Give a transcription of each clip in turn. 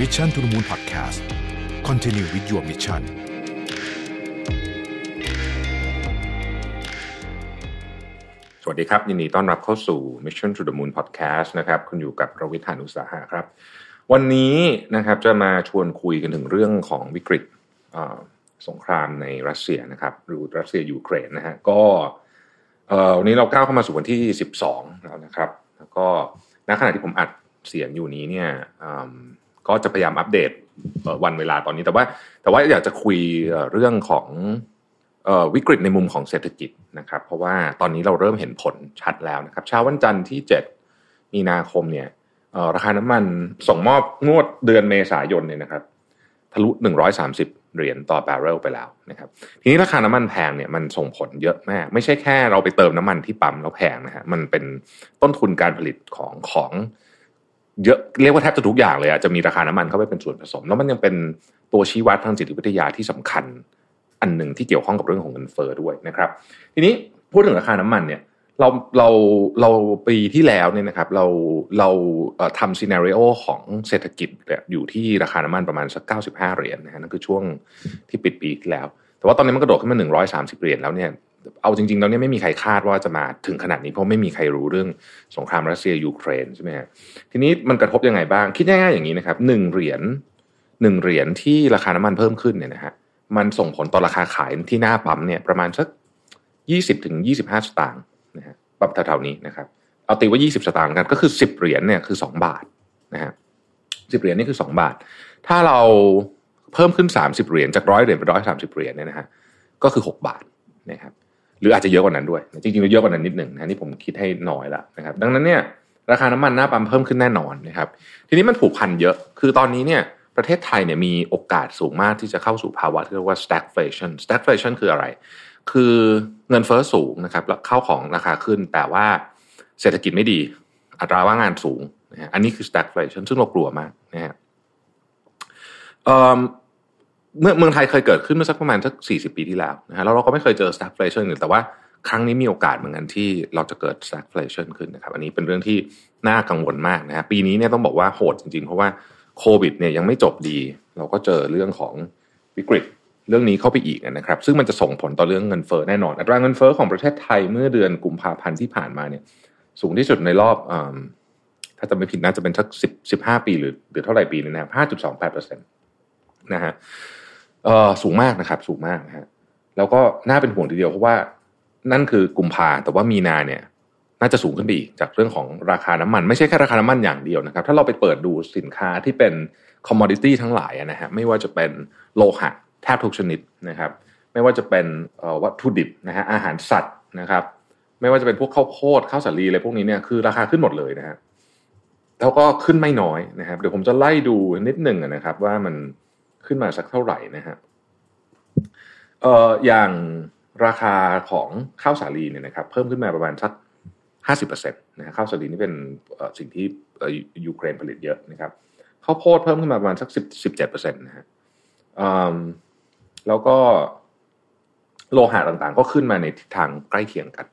Mission to the Moon Podcast Continue with your mission สวัสดีครับ ยินดีต้อนรับเข้าสู่ Mission to the Moon Podcast นะครับ คุณอยู่กับประวิทยานุสาหะครับ วันนี้นะครับจะมาชวนคุยกันถึงเรื่องของวิกฤตสงครามในรัสเซียนะครับหรือรัสเซียยูเครนนะฮะก็วันนี้เราก้าวเข้ามาสู่วันที่ 12 แล้วนะครับ แล้วก็ณขณะที่ผมอัดเสียงอยู่นี้เนี่ย ก็จะพยายามอัปเดตวันเวลาตอนนี้ แต่ว่าแต่ว่าอยากจะคุยเรื่องของวิกฤตในมุมของเศรษฐกิจนะครับ เพราะว่าตอนนี้เราเริ่มเห็นผลชัดแล้วนะครับเช้าวันจันทร์ที่ 7 มีนาคมเนี่ยราคาน้ำมันส่งมอบงวดเดือนเมษายนเนี่ยนะครับ ทะลุ 130 เหรียญต่อบาร์เรลไปแล้วนะครับ ทีนี้ราคาน้ำมันแพงเนี่ยมันส่งผลเยอะมาก ไม่ใช่แค่เราไปเติมน้ำมันที่ปั๊มแล้วแพงนะฮะมันเป็นต้นทุนการผลิตของของ เยอะเรียกว่าแทบจะทุกอย่างเลยอะจะมีราคาน้ำมันเข้าไปเป็นส่วนผสม แล้วมันยังเป็นตัวชี้วัดทางจิตวิทยาที่สำคัญ อันหนึ่งที่เกี่ยวข้องกับเรื่องของเงินเฟ้อด้วยนะครับ ทีนี้พูดถึงราคาน้ำมันเนี่ยเราเราเราปีที่แล้วเนี่ยนะครับเราเราทำซีนารีโอของเศรษฐกิจอยู่ที่ราคาน้ำมันประมาณสัก 95 เหรียญนะฮะนั่นคือช่วงที่ปิดปีที่แล้ว แต่ว่าตอนนี้มันกระโดดขึ้นมา 130 เหรียญแล้วเนี่ย เอาจริงๆแล้วเนี่ยไม่มีใครคาดว่าจะมาถึงขนาดนี้เพราะไม่มีใครรู้เรื่องสงครามรัสเซียยูเครนใช่ไหมฮะทีนี้มันกระทบยังไงบ้างคิดง่ายๆอย่างนี้นะครับหนึ่งเหรียญหนึ่งเหรียญที่ราคาน้ำมันเพิ่มขึ้นเนี่ยนะฮะมันส่งผลต่อราคาขายที่หน้าปั๊มเนี่ยประมาณสักยี่สิบถึงยี่สิบห้าสตางค์นะฮะปั๊มแถวๆนี้นะครับเอาตีว่ายี่สิบสตางค์กันก็คือสิบเหรียญเนี่ยคือสองบาทนะฮะสิบเหรียญนี่คือสองบาท ถ้าเราเพิ่มขึ้นสามสิบเหรียญจากร้อยเหรียญเป็นร้อยสามสิบเหรียญเนี่ยนะฮะก็คือหกบาทนะครับ หรืออาจจะเยอะกว่านั้นด้วย จริงๆเราเยอะกว่านั้นนิดหนึ่งนะนี่ผมคิดให้น้อยละนะครับ ดังนั้นเนี่ยราคาน้ำมันหน้าปั๊มเพิ่มขึ้นแน่นอนนะครับ ทีนี้มันผูกพันเยอะ คือตอนนี้เนี่ยประเทศไทยเนี่ยมีโอกาสสูงมากที่จะเข้าสู่ภาวะที่เรียกว่า stagflation stagflation คืออะไร คือเงินเฟ้อสูงนะครับแล้วเข้าของราคาขึ้น แต่ว่าเศรษฐกิจไม่ดี อัตราว่างงานสูงนะฮะอันนี้คือ stagflation ซึ่งเรากลัวมากนะฮะ เมื่อเมืองไทยเคยเกิดขึ้นเมื่อสักประมาณสักสี่สิบปีที่แล้วนะฮะแล้วเราก็ไม่เคยเจอ stagflation เลยแต่ว่าครั้งนี้มีโอกาสเหมือนกันที่เราจะเกิด stagflation ขึ้นนะครับ อันนี้เป็นเรื่องที่น่ากังวลมากนะฮะปีนี้เนี่ยต้องบอกว่าโหดจริงๆ เพราะว่าโควิดเนี่ยยังไม่จบดี เราก็เจอเรื่องของวิกฤตเรื่องนี้เข้าไปอีกนะครับ ซึ่งมันจะส่งผลต่อเรื่องเงินเฟ้อแน่นอน อัตราเงินเฟ้อของประเทศไทยเมื่อเดือนกุมภาพันธ์ที่ผ่านมาเนี่ย สูงที่สุดในรอบอถ้าจะไม่ผิดน่าจะเป็นสักสิบสิบห้าปีหรือหรือเท่าไหร่ปีนี่นะห้าจุดสองแปดเปอร์เซ็นต์นะฮะ เออสูงมากนะครับ สูงมากนะฮะแล้วก็น่าเป็นห่วงทีเดียวเพราะว่านั่นคือกุมภาแต่ว่ามีนาเนี่ย น่าจะสูงขึ้นไปอีกจากเรื่องของราคาน้ำมัน ไม่ใช่แค่ราคาน้ำมันอย่างเดียวนะครับ ถ้าเราไปเปิดดูสินค้าที่เป็นคอมมอดิตี้ทั้งหลายนะฮะไม่ว่าจะเป็นโลหะแทบทุกชนิดนะครับ ไม่ว่าจะเป็นวัตถุดิบนะฮะอาหารสัตว์นะครับ ไม่ว่าจะเป็นพวกข้าวโพดข้าวสาลีอะไรพวกนี้เนี่ยคือราคาขึ้นหมดเลยนะฮะแล้วก็ขึ้นไม่น้อยนะครับ เดี๋ยวผมจะไล่ดูนิดหนึ่งนะครับ ว่ามัน ขึ้นมาสักเท่าไหร่นะฮะเอ่ออย่างราคาของข้าวสาลีเนี่ยนะครับ เพิ่มขึ้นมาประมาณสักห้าสิบเปอร์เซ็นต์นะฮะข้าวสาลีนี่เป็นสิ่งที่ยูเครนผลิตเยอะนะครับข้าวโพดเพิ่มขึ้นมาประมาณสักสิบสิบเจ็ดเปอร์เซ็นต์นะฮะแล้วก็โลหะต่างๆ ก็ขึ้นมาในทิศทางใกล้เคียงกัน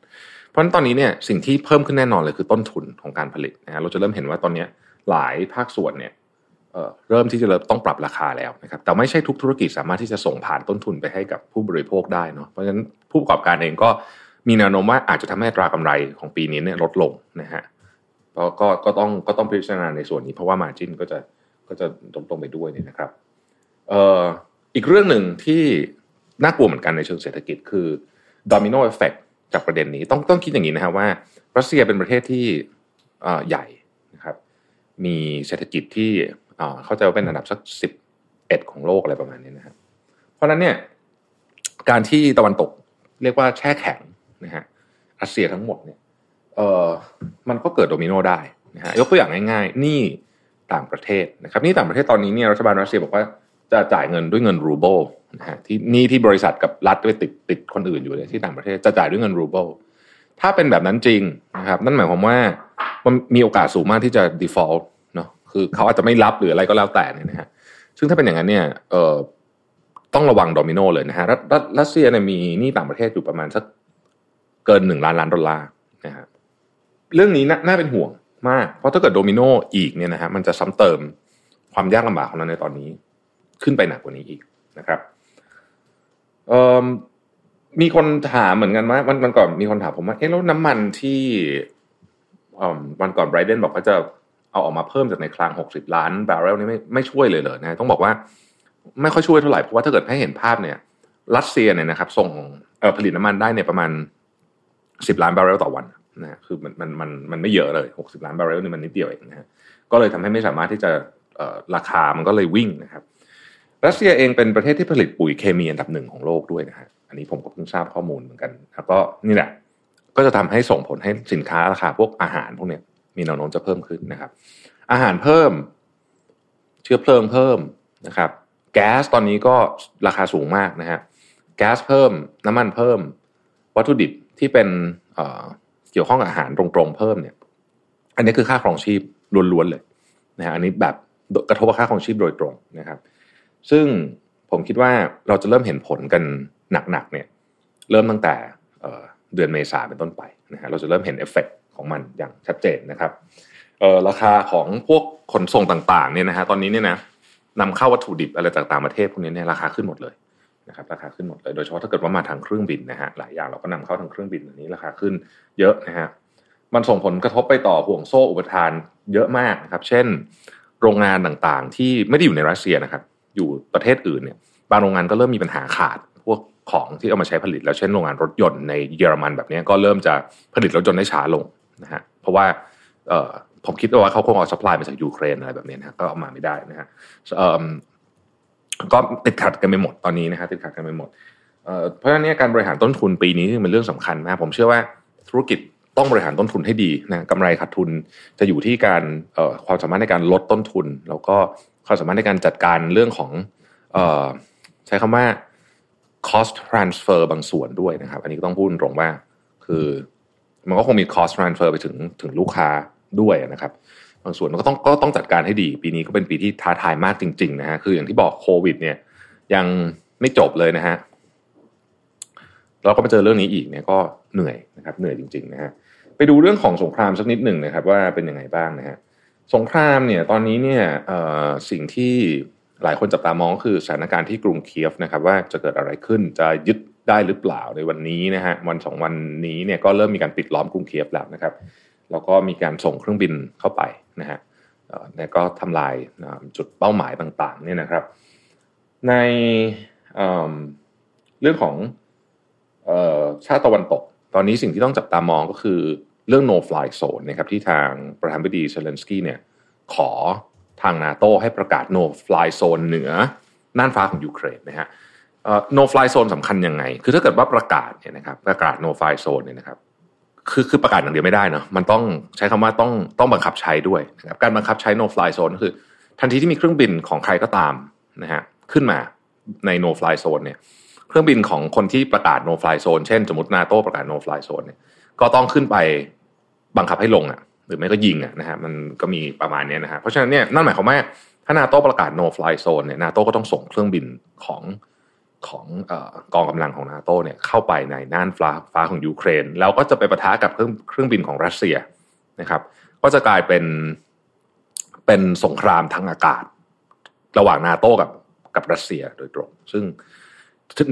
เพราะฉะนั้นตอนนี้เนี่ยสิ่งที่เพิ่มขึ้นแน่นอนเลยคือต้นทุนของการผลิตนะฮะเราจะเริ่มเห็นว่าตอนนี้หลายภาคส่วนเนี่ย เเริ่มที่จะเริ่มต้องปรับราคาแล้วนะครับแต่ไม่ใช่ทุกธุรกิจสามารถที่จะส่งผ่านต้นทุนไปให้กับผู้บริโภคได้เนาะเพราะฉะนั้นผู้ประกอบการเองก็มีแนวโน้มว่าอาจจะทำให้ตรากำไรของปีนี้เนี่ยลดลงนะฮะเพราะก็ก็ต้องก็ต้องพิจารณาในส่วนนี้ เพราะว่ามาจินก็จะก็จะลดลงไปด้วยเนี่ยนะครับเอ่ออีกเรื่องหนึ่งที่น่ากลัวเหมือนกันในเชิงเศรษฐกิจคือด o มิโนเอฟเฟกจากประเด็นนี้ต้องต้องคิดอย่างนี้นะครับว่า รัสเซียเป็นประเทศที่ใหญ่นะครับ มีเศรษฐกิจที่ เข้าใจว่าเป็นอันดับสักสิบเอ็ดของโลกอะไรประมาณนี้นะครับเพราะฉะนั้นเนี่ย การที่ตะวันตกเรียกว่าแช่แข็งนะฮะรัสเซียทั้งหมดเนี่ย เออมันก็เกิดโดมิโนได้นะฮะยกตัวอย่างง่ายๆ หนี้ต่างประเทศนะครับหนี้ต่างประเทศตอนนี้เนี่ยรัฐบาลรัสเซียบอกว่าจะจ่ายเงินด้วยเงินรูเบิลนะฮะที่หนี้ที่บริษัทกับรัฐไปติดติดคนอื่นอยู่เลยที่ต่างประเทศจะจ่ายด้วยเงินรูเบิลถ้าเป็นแบบนั้นจริงนะครับ นั่นหมายความว่ามันมีโอกาสสูงมากที่จะ default คือเขาอาจจะไม่รับหรืออะไรก็แล้วแต่เนี่ยนะฮะซึ่งถ้าเป็นอย่างนั้นเนี่ยเอ่อต้องระวังโดมิโนเลยนะฮะรัสรัสรัสเซียเนี่ยมีหนี้ต่างประเทศอยู่ประมาณสักเกินหนึ่งล้านล้านดอลลาร์นะฮะเรื่องนี้น่าเป็นห่วงมาก เพราะถ้าเกิดโดมิโนอีกเนี่ยนะฮะมันจะซ้ำเติมความยากลำบากของเราในตอนนี้ ขึ้นไปหนักกว่านี้อีกนะครับเออมีคนถามเหมือนกันว่าวันวันก่อนมีคนถามผมว่าเอ๊ะแล้วน้ำมันที่วันก่อนไบรเดนบอกว่าจะ เอาออกมาเพิ่มจากในคลัง 60 ล้านบาร์เรลนี่ไม่ไม่ช่วยเลยเลยนะต้องบอกว่าไม่ค่อยช่วยเท่าไหร่เพราะว่าถ้าเกิดให้เห็นภาพเนี่ยรัสเซียเนี่ยนะครับ ส่งผลิตน้ำมันได้เนี่ยประมาณ 10 ล้านบาร์เรลต่อวันนะคือมันมันมันมันไม่เยอะเลย 60 ล้านบาร์เรลนี่มันนิดเดียวเองนะฮะก็เลยทำให้ไม่สามารถที่จะราคามันก็เลยวิ่งนะครับรัสเซียเองเป็นประเทศที่ผลิตปุ๋ยเคมีอันดับหนึ่งของโลกด้วยนะฮะอันนี้ผมก็เพิ่งทราบข้อมูลเหมือนกันแล้วก็นี่แหละก็จะทำให้ส่งผลให้สินค้าราคาพวกอาหารพวกเนี้ย มีแนวโน้มจะเพิ่มขึ้นนะครับ อาหารเพิ่ม เชื้อเพลิงเพิ่มนะครับ แก๊สตอนนี้ก็ราคาสูงมากนะฮะแก๊สเพิ่มน้ำมันเพิ่ม วัตถุดิบที่เป็นเเกี่ยวข้องกับอาหารตรงๆเพิ่มเนี่ย อันนี้คือค่าครองชีพล้วนๆเลยนะฮะอันนี้แบบกระทบกับค่าครองชีพโดยตรงนะครับ ซึ่งผมคิดว่าเราจะเริ่มเห็นผลกันหนักๆเนี่ย เริ่มตั้งแต่เดือนเมษาเป็นต้นไปนะฮะเราจะเริ่มเห็นเอฟเฟก ของมันอย่างชัดเจนนะครับราคาของพวกขนส่งต่างๆเนี่ยนะฮะตอนนี้เนี่ยนะนำเข้าวัตถุดิบอะไรจากต่างประเทศพวกนี้เนี่ยราคาขึ้นหมดเลยนะครับราคาขึ้นหมดเลยโดยเฉพาะถ้าเกิดว่ามาทางเครื่องบินนะฮะหลายอย่างเราก็นำเข้าทางเครื่องบินอันนี้ราคาขึ้นเยอะนะฮะมันส่งผลกระทบไปต่อห่วงโซ่อุปทานเยอะมากนะครับเช่น โรงงานต่างๆ ที่ไม่ได้อยู่ในรัสเซียนะครับอยู่ประเทศอื่นเนี่ยบางโรงงานก็เริ่มมีปัญหาขาดพวกของที่เอามาใช้ผลิตแล้วเช่นโรงงานรถยนต์ในเยอรมันแบบนี้ก็เริ่มจะผลิตรถยนต์ได้ช้าลง นะฮะเพราะว่าผมคิดว่าเขาคงเอาสป라이มาจากยูเครนอะไรแบบนี้นะก็เอามาไม่ได้นะฮะก็ติดขัดกันไปหมดตอนนี้นะฮะติดขัดกันไปหมดเพราะฉะนั้นการบริหารต้นทุนปีนี้เป็นเรื่องสำคัญมากผมเชื่อว่าธุรกิจต้องบริหารต้นทุนให้ดีนะกำไรขาดทุนจะอยู่ที่การความสามารถในการลดต้นทุน แล้วก็ความสามารถในการจัดการเรื่องของใช้คำว่า cost transfer บางส่วนด้วยนะครับ อันนี้ก็ต้องพูดตรงว่า คือ มันก็คงมี cost transfer ไปถึงถึงลูกค้าด้วยนะครับบางส่วนก็ต้องก็ต้องจัดการให้ดี ปีนี้ก็เป็นปีที่ท้าทายมากจริง ๆ นะฮะคืออย่างที่บอกโควิด เนี่ย ยังไม่จบเลยนะฮะเราก็มาเจอเรื่องนี้อีกเนี่ยก็เหนื่อยนะครับ เหนื่อยจริง ๆ นะฮะไปดูเรื่องของสงครามสักนิดหนึ่งนะครับ ว่าเป็นยังไงบ้างนะฮะสงครามเนี่ยตอนนี้เนี่ยสิ่งที่หลายคนจับตามองคือสถานการณ์ที่กรุงเคียฟนะครับ ว่าจะเกิดอะไรขึ้นจะยึด ได้หรือเปล่าในวันนี้นะฮะวันสองวันนี้เนี่ยก็เริ่มมีการปิดล้อมกรุงเคียฟแล้วนะครับ แล้วก็มีการส่งเครื่องบินเข้าไปนะฮะแล้วก็ทำลายจุดเป้าหมายต่างๆเนี่ยนะครับ ในเรื่องของชาติตะวันตก ตอนนี้สิ่งที่ต้องจับตามองก็คือเรื่อง no fly zone นะครับที่ทางประธานาธิบดีเซเลนสกี้เนี่ยขอทางนาโต้ให้ประกาศ no fly zone เหนือน่านฟ้าของยูเครนนะฮะ no fly zone สำคัญยังไง คือถ้าเกิดว่าประกาศเนี่ยนะครับประกาศ no fly zone เนี่ยนะครับคือคือประกาศอย่างเดียวไม่ได้เนาะมันต้องใช้คำว่าต้องต้องบังคับใช้ด้วยนะครับการบังคับใช้ no fly zone ก็คือ ทันทีที่มีเครื่องบินของใครก็ตามนะฮะขึ้นมาใน no fly zone เนี่ยเครื่องบินของคนที่ประกาศ no fly zone เช่น สมมตินาโต้ประกาศ no fly zone เนี่ยก็ต้องขึ้นไปบังคับให้ลงอะหรือไม่ก็ยิงอะนะฮะมันก็มีประมาณนี้นะฮะเพราะฉะนั้นเนี่ยนั่นหมายความว่าถ้านาโต้ประกาศ no fly zone เนี่ยนาโต้ก็ต้องส่งเครื่องบินของ ของกองกำลังของนาโตเนี่ยเข้าไปในน่านฟ้าฟ้าของยูเครน แล้วก็จะไปประทะกับเครื่องเครื่องบินของรัสเซียนะครับ ก็จะกลายเป็นเป็นสงครามทางอากาศ ระหว่างนาโตกับกับรัสเซียโดยตรง ซึ่ง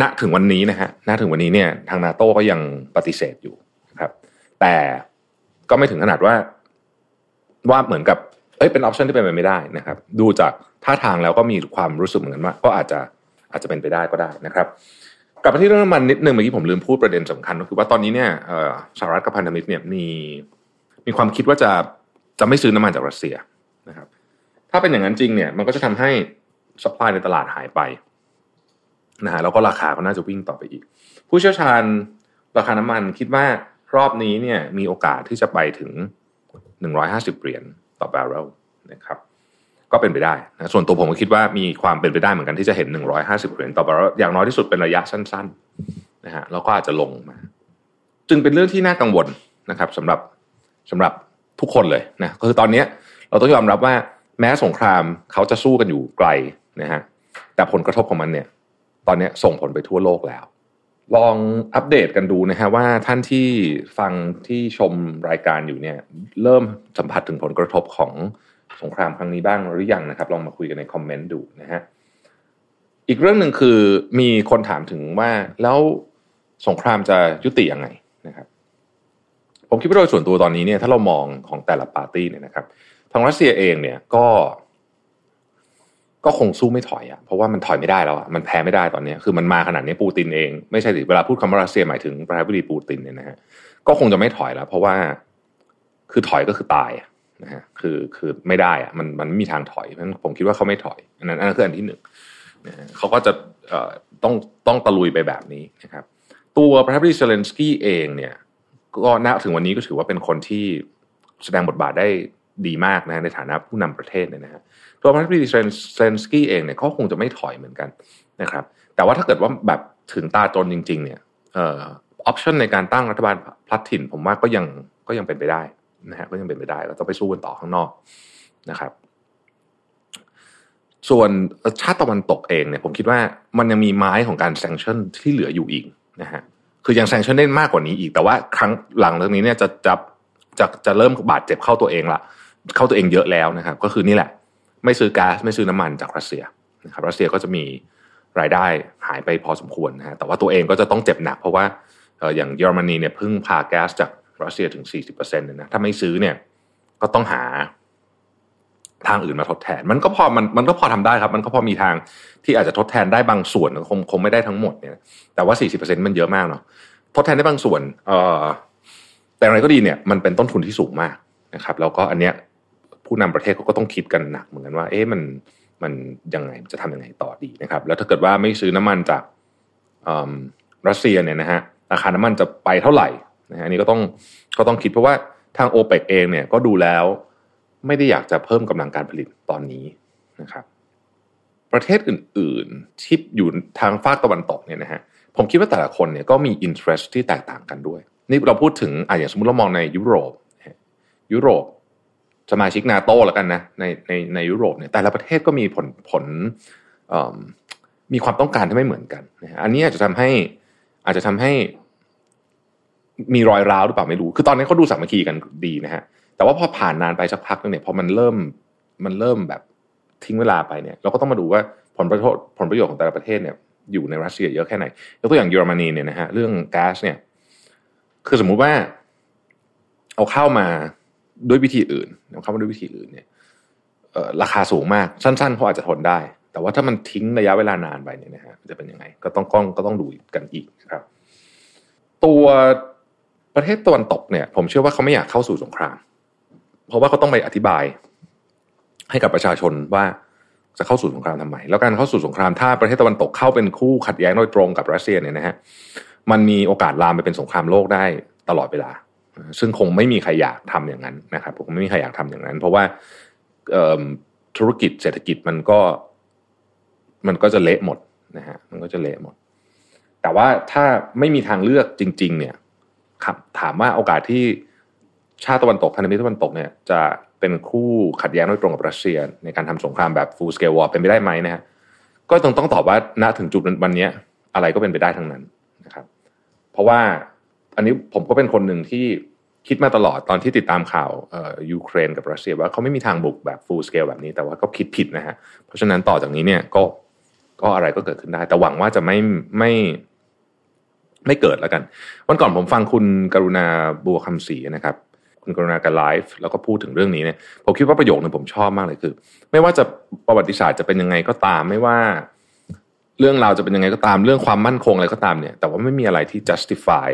ณถึงวันนี้นะฮะณถึงวันนี้เนี่ยทางนาโต้ก็ยังปฏิเสธอยู่นะครับ แต่ก็ไม่ถึงขนาดว่าว่าเหมือนกับเอ้ยเป็นออปชันที่เป็นไปไม่ได้นะครับ ดูจากท่าทางแล้วก็มีความรู้สึกเหมือนกันว่า ก็อาจจะ อาจจะเป็นไปได้ก็ได้นะครับกลับมาที่เรื่องน้ำมันนิดนึงเมื่อกี้ผมลืมพูดประเด็นสำคัญก็คือว่าตอนนี้เนี่ยสหรัฐกับพันธมิตรเนี่ยมีมีความคิดว่าจะจะไม่ซื้อน้ำมันจากรัสเซียนะครับ ถ้าเป็นอย่างนั้นจริงเนี่ย มันก็จะทำให้สป라이ในตลาดหายไปนะฮะแล้วก็ราคาก็น่าจะวิ่งต่อไปอีก ผู้เชี่ยวชาญราคาน้ำมันคิดว่ารอบนี้เนี่ยมีโอกาสที่จะไปถึง 150 เหรียญต่อบาร์เรลนะครับ ก็เป็นไปได้นะส่วนตัวผมก็คิดว่ามีความเป็นไปได้เหมือนกันที่จะเห็น 150เหรียญต่อบาร์เรลอย่างน้อยที่สุดเป็นระยะสั้นๆนะฮะแล้วก็อาจจะลงมา จึงเป็นเรื่องที่น่ากังวลนะครับสำหรับสำหรับทุกคนเลยนะคือตอนนี้เราต้องยอมรับว่าแม้สงครามเขาจะสู้กันอยู่ไกลนะฮะแต่ผลกระทบของมันเนี่ย ตอนนี้ส่งผลไปทั่วโลกแล้ว ลองอัปเดตกันดูนะฮะว่าท่านที่ฟังที่ชมรายการอยู่เนี่ย เริ่มสัมผัสถึงผลกระทบของ สงครามครั้งนี้บ้างหรือยังนะครับ ลองมาคุยกันในคอมเมนต์ดูนะฮะอีกเรื่องหนึ่งคือมีคนถามถึงว่าแล้วสงครามจะยุติยังไงนะครับ ผมคิดว่าโดยส่วนตัวตอนนี้เนี่ยถ้าเรามองของแต่ละปาร์ตี้เนี่ยนะครับ ทางรัสเซียเองเนี่ยก็ ก็คงสู้ไม่ถอยอะ่ะเพราะว่ามันถอยไม่ได้แล้วอะ่ะมันแพ้ไม่ได้ตอนนี้คือมันมาขนาดนี้ปูตินเองไม่ใช่สิเวลาพูดคำว่ารัสเซียหมายถึงประธานาธิบดีปูตินเนี่ยนะฮะก็คงจะไม่ถอยแล้ว เพราะว่าคือถอยก็คือตาย นะฮะคือคือไม่ได้อะมันมันไม่มีทางถอยเพราะผมคิดว่าเขาไม่ถอยอันนั้นอันนั้นคืออันที่หนึ่งเขาก็จะเอ่อต้องต้องตะลุยไปแบบนี้นะครับ ตัวประธานาธิบดีเซเลนสกี้เองเนี่ย ก็ณถึงวันนี้ก็ถือว่าเป็นคนที่แสดงบทบาทได้ดีมากนะในฐานะผู้นำประเทศเนี่ยนะฮะตัวประธานาธิบดีเซเลนสกี้เองเนี่ยเขาคงจะไม่ถอยเหมือนกันนะครับ แต่ว่าถ้าเกิดว่าแบบถึงตาจนจริง ๆ เนี่ยออ option ในการตั้งรัฐบาลพลัดถิ่น ผมว่าก็ยังก็ยังเป็นไปได้ นะฮะก็ยังเป็นไปได้เราต้องไปสู้กันต่อข้างนอกนะครับ ส่วนชาติตะวันตกเองเนี่ยผมคิดว่ามันยังมีไม้ของการแซงชั่นที่เหลืออยู่อีกนะฮะคือยังแซงชั่นได้มากกว่านี้อีก แต่ว่าครั้งหลังจากนี้เนี่ยจะจะจะจะเริ่มบาดเจ็บเข้าตัวเองละเข้าตัวเองเยอะแล้วนะครับ ก็คือนี่แหละ ไม่ซื้อก๊าซไม่ซื้อน้ำมันจากรัสเซียนะครับรัสเซียก็จะมีรายได้หายไปพอสมควรนะฮะแต่ว่าตัวเองก็จะต้องเจ็บหนัก เพราะว่าอย่างเยอรมนีเนี่ยเพึ่งพาแก๊สจาก รัสเซียถึง 40%เลยนะถ้าไม่ซื้อเนี่ย ก็ต้องหาทางอื่นมาทดแทน มันก็พอมันมันก็พอทำได้ครับ มันก็พอมีทางที่อาจจะทดแทนได้บางส่วนคงคงไม่ได้ทั้งหมดเนี่ย แต่ว่า 40%มันเยอะมากเนาะทดแทนได้บางส่วน เอ่อแต่อะไรก็ดีเนี่ย มันเป็นต้นทุนที่สูงมากนะครับ แล้วก็อันเนี้ยผู้นำประเทศเขาก็ต้องคิดกันหนักเหมือนกันว่า เอ๊ะมันมันยังไงจะทำยังไงต่อดีนะครับ แล้วถ้าเกิดว่าไม่ซื้อน้ำมันจากรัสเซียเนี่ยนะฮะราคาน้ำมันจะไปเท่าไหร่ นะฮะอันนี้ก็ต้องก็ต้องคิดเพราะว่าทางโอเปกเองเนี่ยก็ดูแล้วไม่ได้อยากจะเพิ่มกำลังการผลิตตอนนี้นะครับ ประเทศอื่นๆที่อยู่ทางฝากตะวันตกเนี่ยนะฮะผมคิดว่าแต่ละคนเนี่ยก็มีอินเทรสที่แตกต่างกันด้วย นี่เราพูดถึงอะอย่างสมมติเรามองในยุโรปยุโรปสมาชิกนาโต้แล้วกันนะในในในยุโรปเนี่ยแต่ละประเทศก็มีผลผลมีความต้องการที่ไม่เหมือนกันนะอันนี้อาจจะทำให้อาจจะทำให้ มีรอยร้าวหรือเปล่าไม่รู้ คือตอนนี้เขาดูสามัคคีกันดีนะฮะ แต่ว่าพอผ่านนานไปสักพักนึงเนี่ย พอมันเริ่ม มันเริ่มแบบทิ้งเวลาไปเนี่ย เราก็ต้องมาดูว่าผลประโยชน์ผลประโยชน์ของแต่ละประเทศเนี่ย อยู่ในรัสเซียเยอะแค่ไหน ยกตัวอย่างเยอรมนีเนี่ยนะฮะ เรื่องก๊สเนี่ย คือสมมุติว่า เอาเข้ามาด้วยวิธีอื่น เอาเข้ามาด้วยวิธีอื่นเนี่ยราคาสูงมาก สั้น ๆเขาอาจจะทนได้ แต่ว่าถ้ามันทิ้งระยะเวลานานไปเนี่ยนะฮะ จะเป็นยังไง ก็ต้องก้องก็ต้องดูกันอีกครับ ตัว ประเทศตะวันตกเนี่ย ผมเชื่อว่าเขาไม่อยากเข้าสู่สงคราม เพราะว่าเขาต้องไปอธิบาย ให้กับประชาชนว่าจะเข้าสู่สงครามทำไม แล้วการเข้าสู่สงครามถ้าประเทศตะวันตกเข้าเป็นคู่ขัดแย้งโดยตรงกับรัสเซียเนี่ยนะฮะมันมีโอกาสลามไปเป็นสงครามโลกได้ตลอดเวลา ซึ่งคงไม่มีใครอยากทำอย่างนั้นนะครับผมไม่มีใครอยากทำอย่างนั้น เพราะว่าธุรกิจเศรษฐกิจมันก็ มันก็จะเละหมดนะฮะมันก็จะเละหมด แต่ว่าถ้าไม่มีทางเลือกจริง ๆ เนี่ย ถามว่าโอกาสที่ชาติตะวันตกพันธมิตรตะวันตกเนี่ยจะเป็นคู่ขัดแย้งโดยตรงกับรัสเซีย ในการทำสงครามแบบ full scale war เป็นไปได้ไหมนะฮะก็ต้องต้องตอบว่าณถึงจุดวันนี้อะไรก็เป็นไปได้ทั้งนั้นนะครับ เพราะว่าอันนี้ผมก็เป็นคนหนึ่งที่คิดมาตลอดตอนที่ติดตามข่าวยูเครนกับรัสเซียว่าเขาไม่มีทางบุกแบบ full scale แบบนี้แต่ว่าก็คิดผิดนะฮะเพราะฉะนั้นต่อจากนี้เนี่ยก็ก็อะไรก็เกิดขึ้นได้ แต่หวังว่าจะไม่ไม่ ไม่เกิดแล้วกัน วันก่อนผมฟังคุณกรุณาบัวคำศรีนะครับ คุณกรุณาการไลฟ์แล้วก็พูดถึงเรื่องนี้เนี่ยผมคิดว่าประโยคนึงผมชอบมากเลยคือ ไม่ว่าจะประวัติศาสตร์จะเป็นยังไงก็ตาม ไม่ว่าเรื่องราวจะเป็นยังไงก็ตามเรื่องความมั่นคงอะไรก็ตามเนี่ย แต่ว่าไม่มีอะไรที่ justify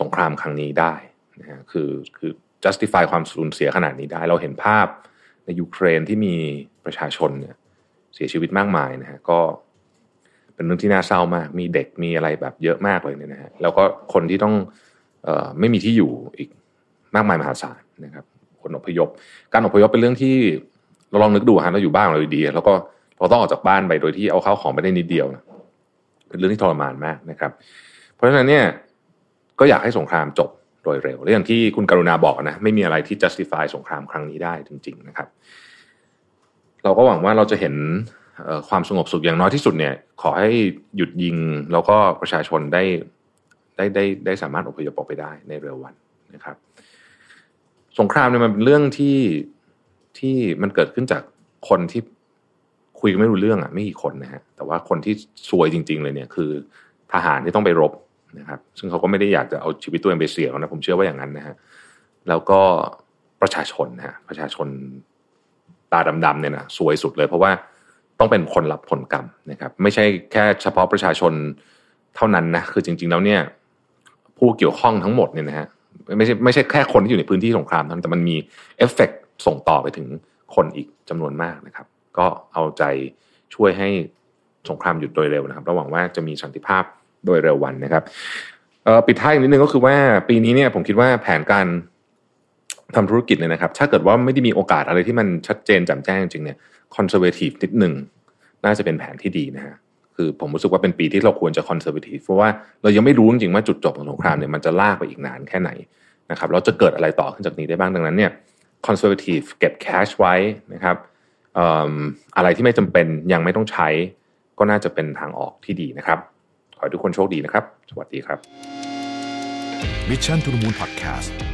สงครามครั้งนี้ได้นะฮะคือคือ justify ความสูญเสียขนาดนี้ได้ เราเห็นภาพในยูเครนที่มีประชาชนเนี่ยเสียชีวิตมากมายนะฮะก็ เป็นเรื่องที่น่าเศร้ามาก มีเด็กมีอะไรแบบเยอะมากเลยเนี่ยนะฮะแล้วก็คนที่ต้องออไม่มีที่อยู่อีกมากมายมหาศาลนะครับคนอพยพ การอพยพเป็นเรื่องที่เราลองนึกดูฮะเราอยู่บ้านเราดีๆแล้วก็เราต้องออกจากบ้านไปโดยที่เอาข้าวของไปได้นิดเดียวนะเป็นเรื่องที่ทรมานมากนะครับ เพราะฉะนั้นเนี่ยก็อยากให้สงครามจบโดยเร็วเรื่องที่คุณกรุณาบอกนะไม่มีอะไรที่ justify สงครามครั้งนี้ได้จริง ๆ นะครับ เราก็หวังว่าเราจะเห็น ความสงบสุขอย่างน้อยที่สุดเนี่ย ขอให้หยุดยิงแล้วก็ประชาชนได้ได้ได้ได้สามารถอพยพออกไปได้ในเร็ววันนะครับ สงครามเนี่ยมันเป็นเรื่องที่ที่มันเกิดขึ้นจากคนที่คุยกันไม่รู้เรื่องอะไม่กี่คนนะฮะแต่ว่าคนที่ซวยจริง ๆ เลยเนี่ย คือทหารที่ต้องไปรบนะครับ ซึ่งเขาก็ไม่ได้อยากจะเอาชีวิตตัวเองไปเสี่ยงนะผมเชื่อว่าอย่างนั้นนะฮะแล้วก็ประชาชนนะฮะประชาชนตาดำๆเนี่ยนะซวยสุดเลย เพราะว่า ต้องเป็นคนรับผลกรรมนะครับ ไม่ใช่แค่เฉพาะประชาชนเท่านั้นนะคือจริง ๆ แล้วเนี่ย ผู้เกี่ยวข้องทั้งหมดเนี่ยนะฮะไม่ใช่ไม่ใช่แค่คนที่อยู่ในพื้นที่สงครามเท่านั้นแต่มันมีเอฟเฟกส่งต่อไปถึงคนอีกจำนวนมากนะครับ ก็เอาใจช่วยให้สงครามหยุดโดยเร็วนะครับระหวังว่าจะมีสันติภาพโดยเร็ววันนะครับปิดท้ายอีกนิดนึงก็คือว่าปีนี้เนี่ยผมคิดว่าแผนการ ทำธุรกิจเนี่ยนะครับ ถ้าเกิดว่าไม่ได้มีโอกาสอะไรที่มันชัดเจนแจ่มแจ้งจริงเนี่ย conservative นิดหนึ่งน่าจะเป็นแผนที่ดีนะฮะคือผมรู้สึกว่าเป็นปีที่เราควรจะ conservative เพราะว่าเรายังไม่รู้จริงๆว่าจุดจบของสงครามเนี่ยมันจะลากไปอีกนานแค่ไหนนะครับเราจะเกิดอะไรต่อขึ้นจากนี้ได้บ้างดังนั้นเนี่ยคอนเซอร์เวทีฟเก็บแคชไว้นะครับอะไรที่ไม่จำเป็นยังไม่ต้องใช้ ก็น่าจะเป็นทางออกที่ดีนะครับ ขอให้ทุกคนโชคดีนะครับ สวัสดีครับ Mission to the Moon Podcast